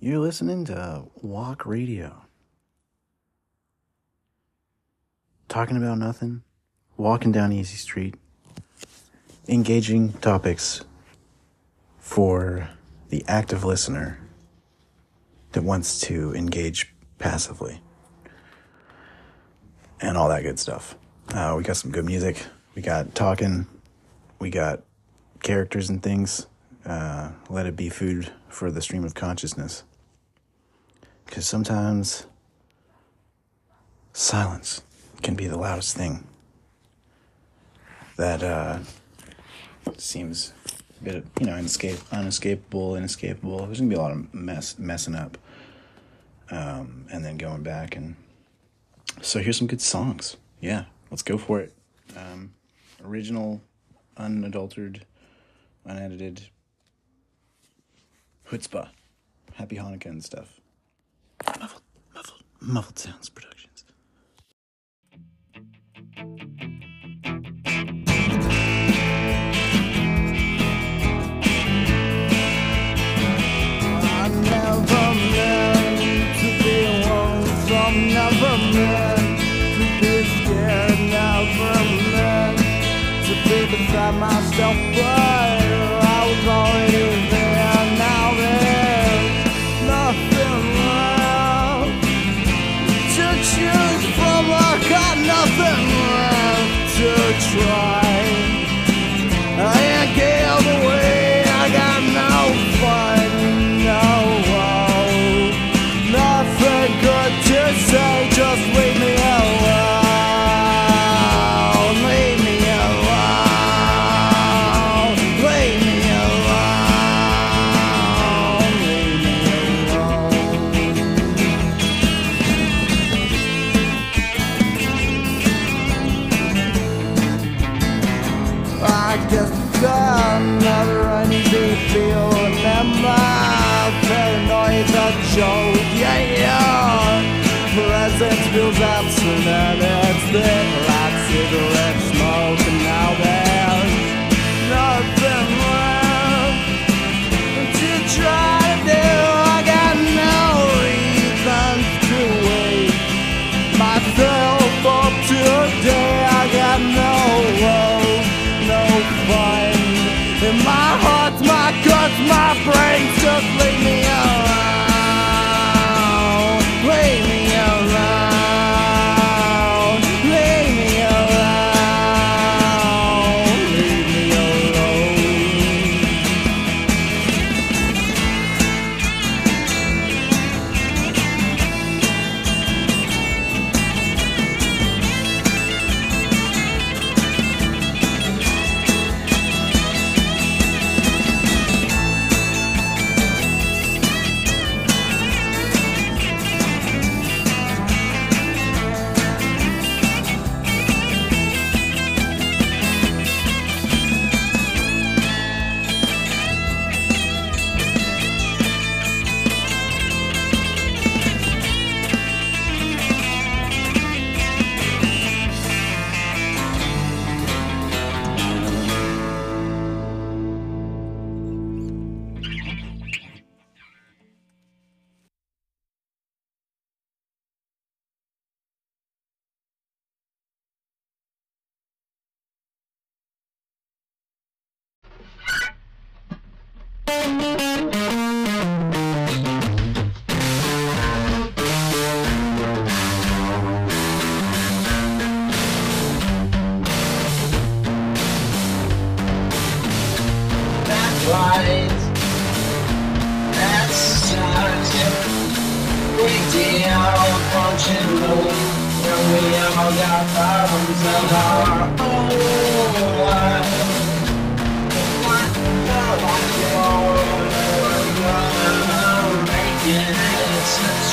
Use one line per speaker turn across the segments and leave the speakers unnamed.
You're listening to Walk Radio. Talking about nothing, walking down Easy Street, engaging topics for the active listener that wants to engage passively, and all that good stuff. Uh, we got some good music. We got talking. We got characters and things. Uh, let it be food for the stream of consciousness. Because sometimes silence can be the loudest thing. That uh, seems a bit you know, unescape, unescapable, inescapable. There's going to be a lot of mess, messing up. Um, and then going back. And so here's some good songs. Yeah, let's go for it. Um, original, unadulterated, unedited chutzpah. Happy Hanukkah and stuff. Muffled, muffled, muffled sounds productions.
I never meant to be never meant to be scared, never meant to be beside myself, feels absent and it's thick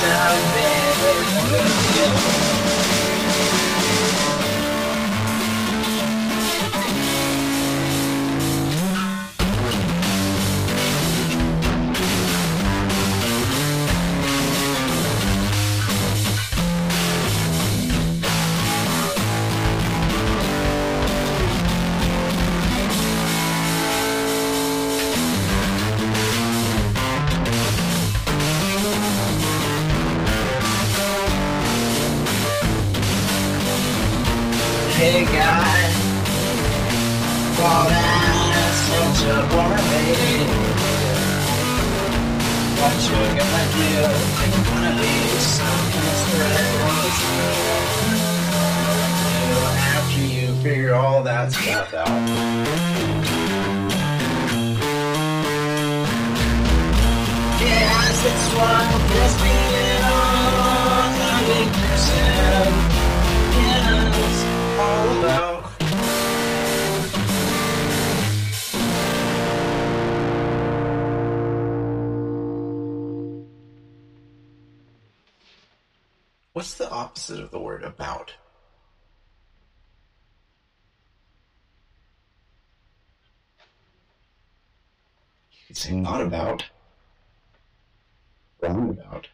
such a What you gonna do? You gonna be something After you figure all that stuff out. Yes, it's what this being on a big all about.
What's the opposite of the word about? You could say not about. Roundabout.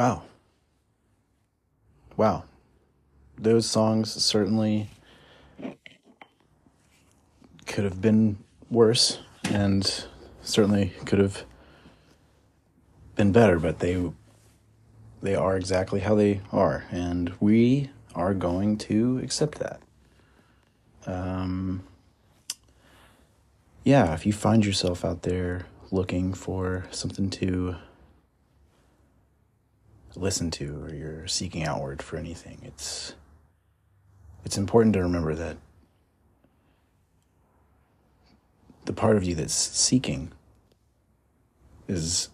Wow. Wow. Those songs certainly could have been worse and certainly could have been better, but they they are exactly how they are and we are going to accept that. Um yeah, if you find yourself out there looking for something to listen to or you're seeking outward for anything it's it's important to remember that the part of you that's seeking is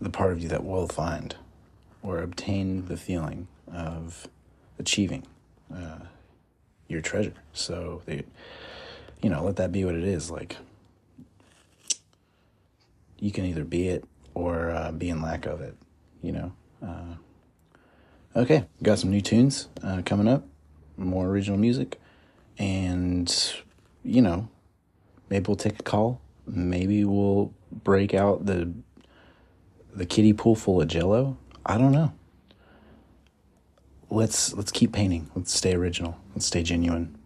the part of you that will find or obtain the feeling of achieving uh,
your treasure. So they, you know, let that be what it is. Like you can either be it or uh, be in lack of it. You know. Uh, okay, got some new tunes uh, coming up, more original music, and you know, maybe we'll take a call. Maybe we'll break out the the kiddie pool full of jello. I don't know. Let's let's keep painting. Let's stay original. Let's stay genuine.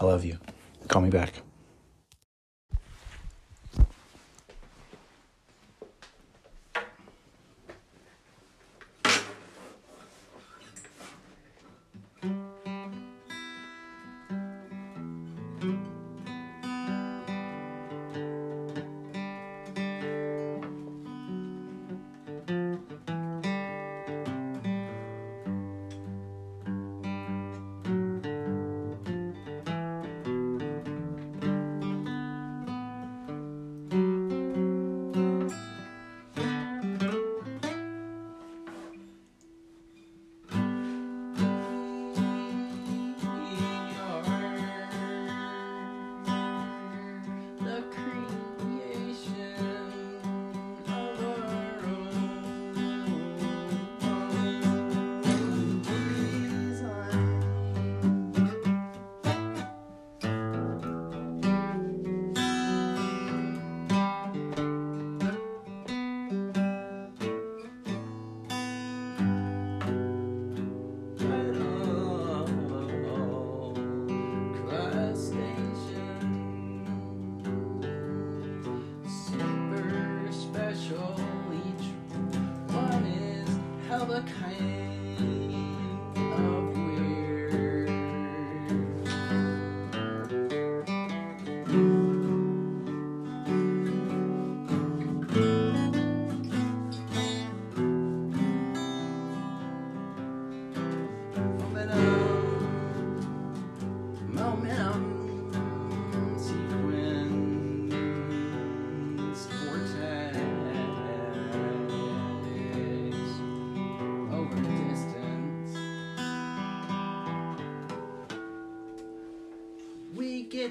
I love you. Call me back.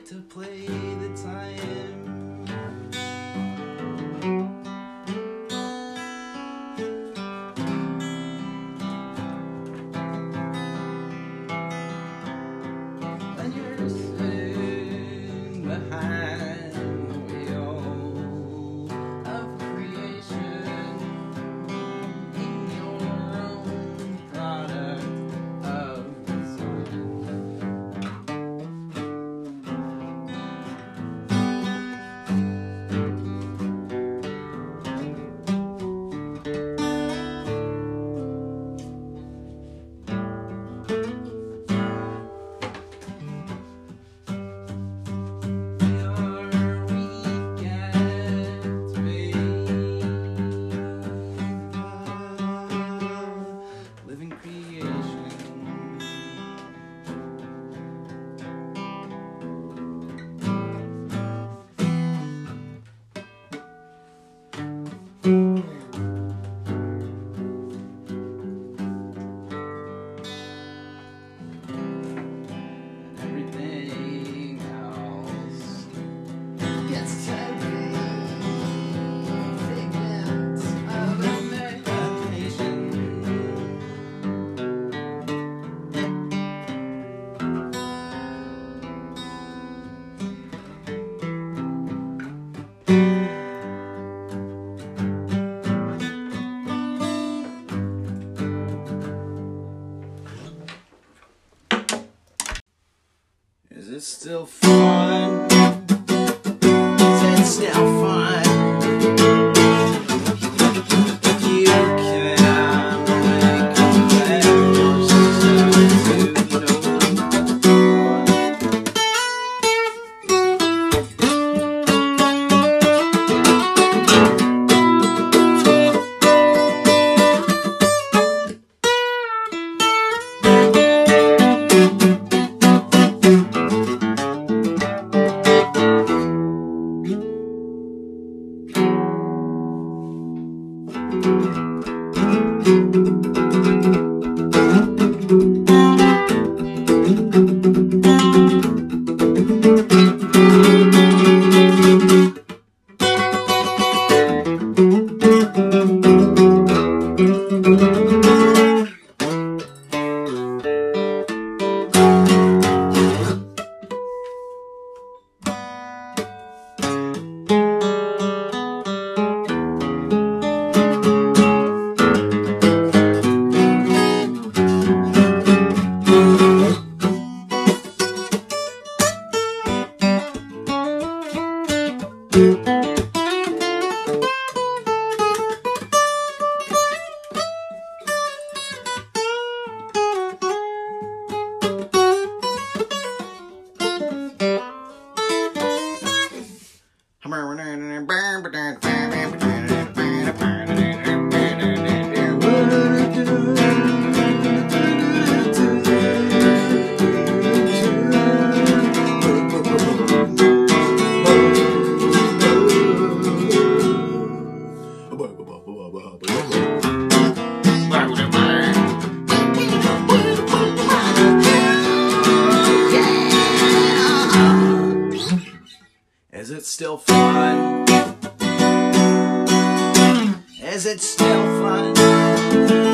To play the time. Is it still fun?
Is it still fun? Is it still fun?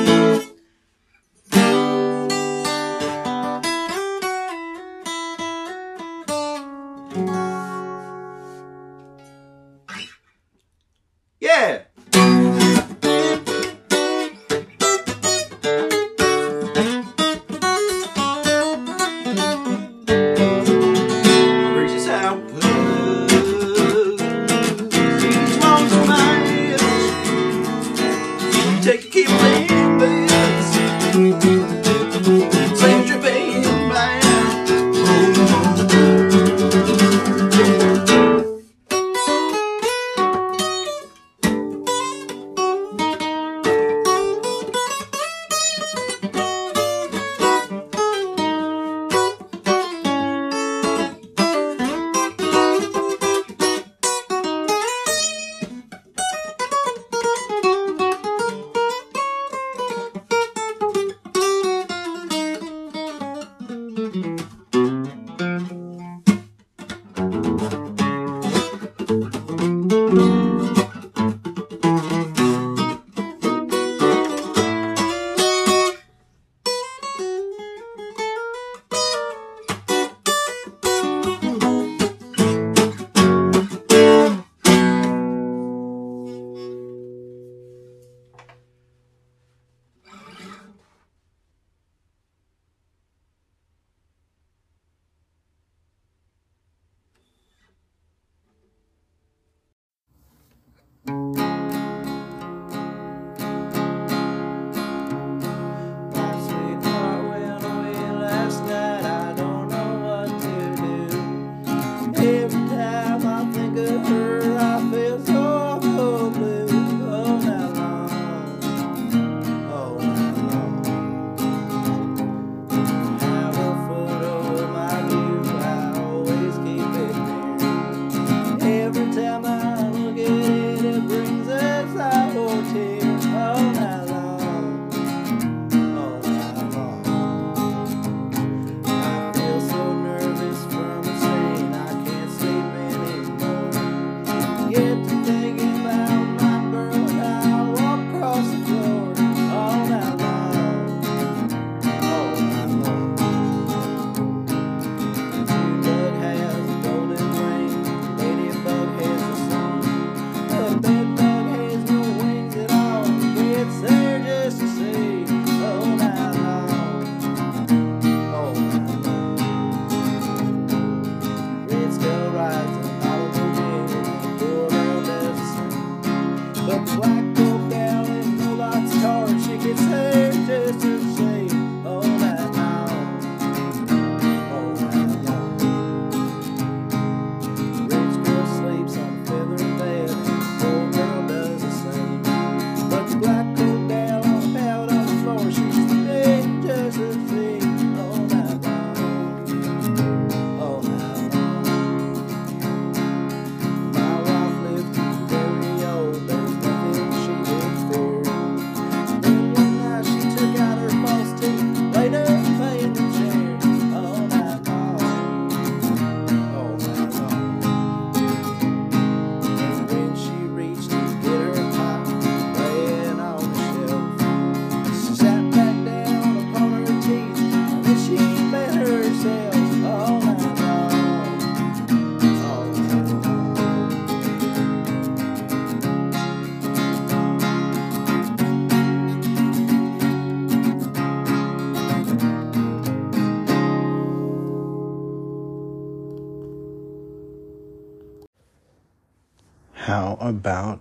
about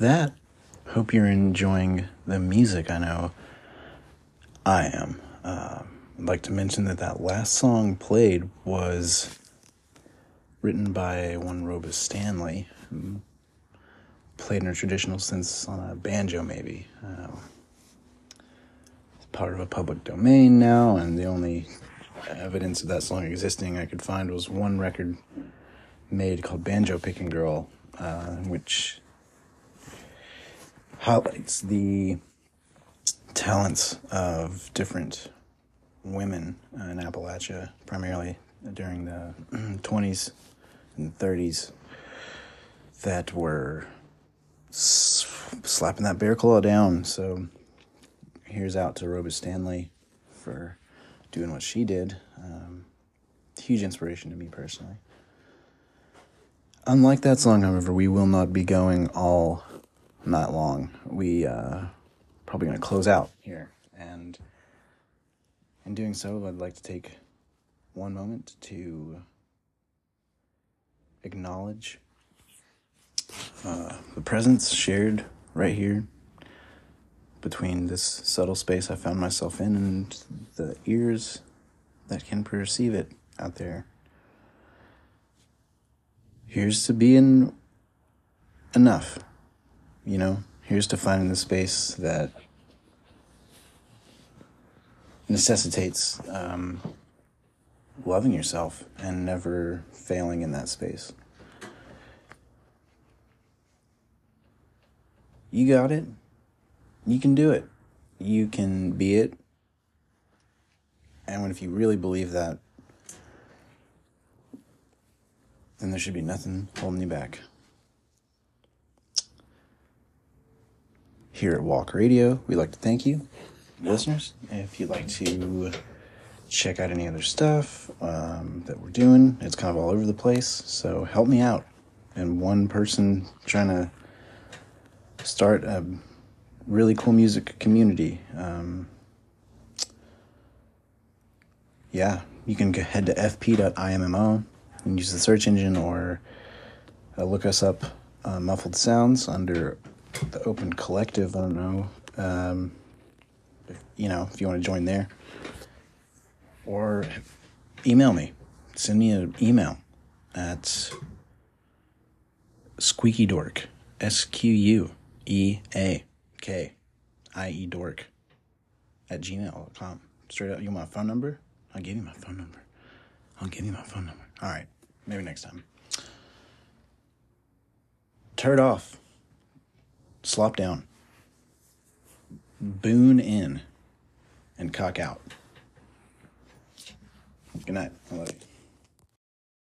that. Hope you're enjoying the music. I know I am. Uh, I'd like to mention that that last song played was written by one Roba Stanley,
played in a traditional sense on a banjo, maybe. Um, it's part of a public domain now, and the only evidence of that song existing I could find was one record made called Banjo Picking Girl uh, which highlights the talents of different women in Appalachia, primarily during the 20s and 30s, that were slapping that bear claw down. So here's out to Roba Stanley for doing what she did. Um, huge inspiration to me personally. Unlike that song, however, we will not be going all night long. We uh, probably going to close out here, and in doing so, I'd like to take one moment to acknowledge uh, the presence shared right here between this subtle space I found myself in and the ears that can perceive it out there. Here's to being enough, you know? Here's to finding the space that necessitates um, loving yourself and never failing in that space. You got it. You can do it. You can be it. And if you really believe that, then there should be nothing holding you back. Here at Walk Radio, we'd like to thank you, listeners. If you'd like to check out any other stuff um, that we're doing, it's kind of all over the place. So help me out. And one person trying to start a really cool music community. Um, yeah, you can head to fp.immo and use the search engine or uh, look us up uh, Muffled Sounds under the Open Collective. I don't know. Um, you know, if you want to join there. Or email me. Send me an email at squeaky dork. S Q U E A K I E dork at gmail.com. Straight up, you want my phone number? I'll give you my phone number. I'll give you my phone number. All right, maybe next time. Turd off. Slop down. Boon in. And cock out. Good night. I love you.